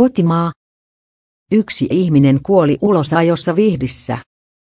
Kotimaa. Yksi ihminen kuoli ulosajossa Vihdissä.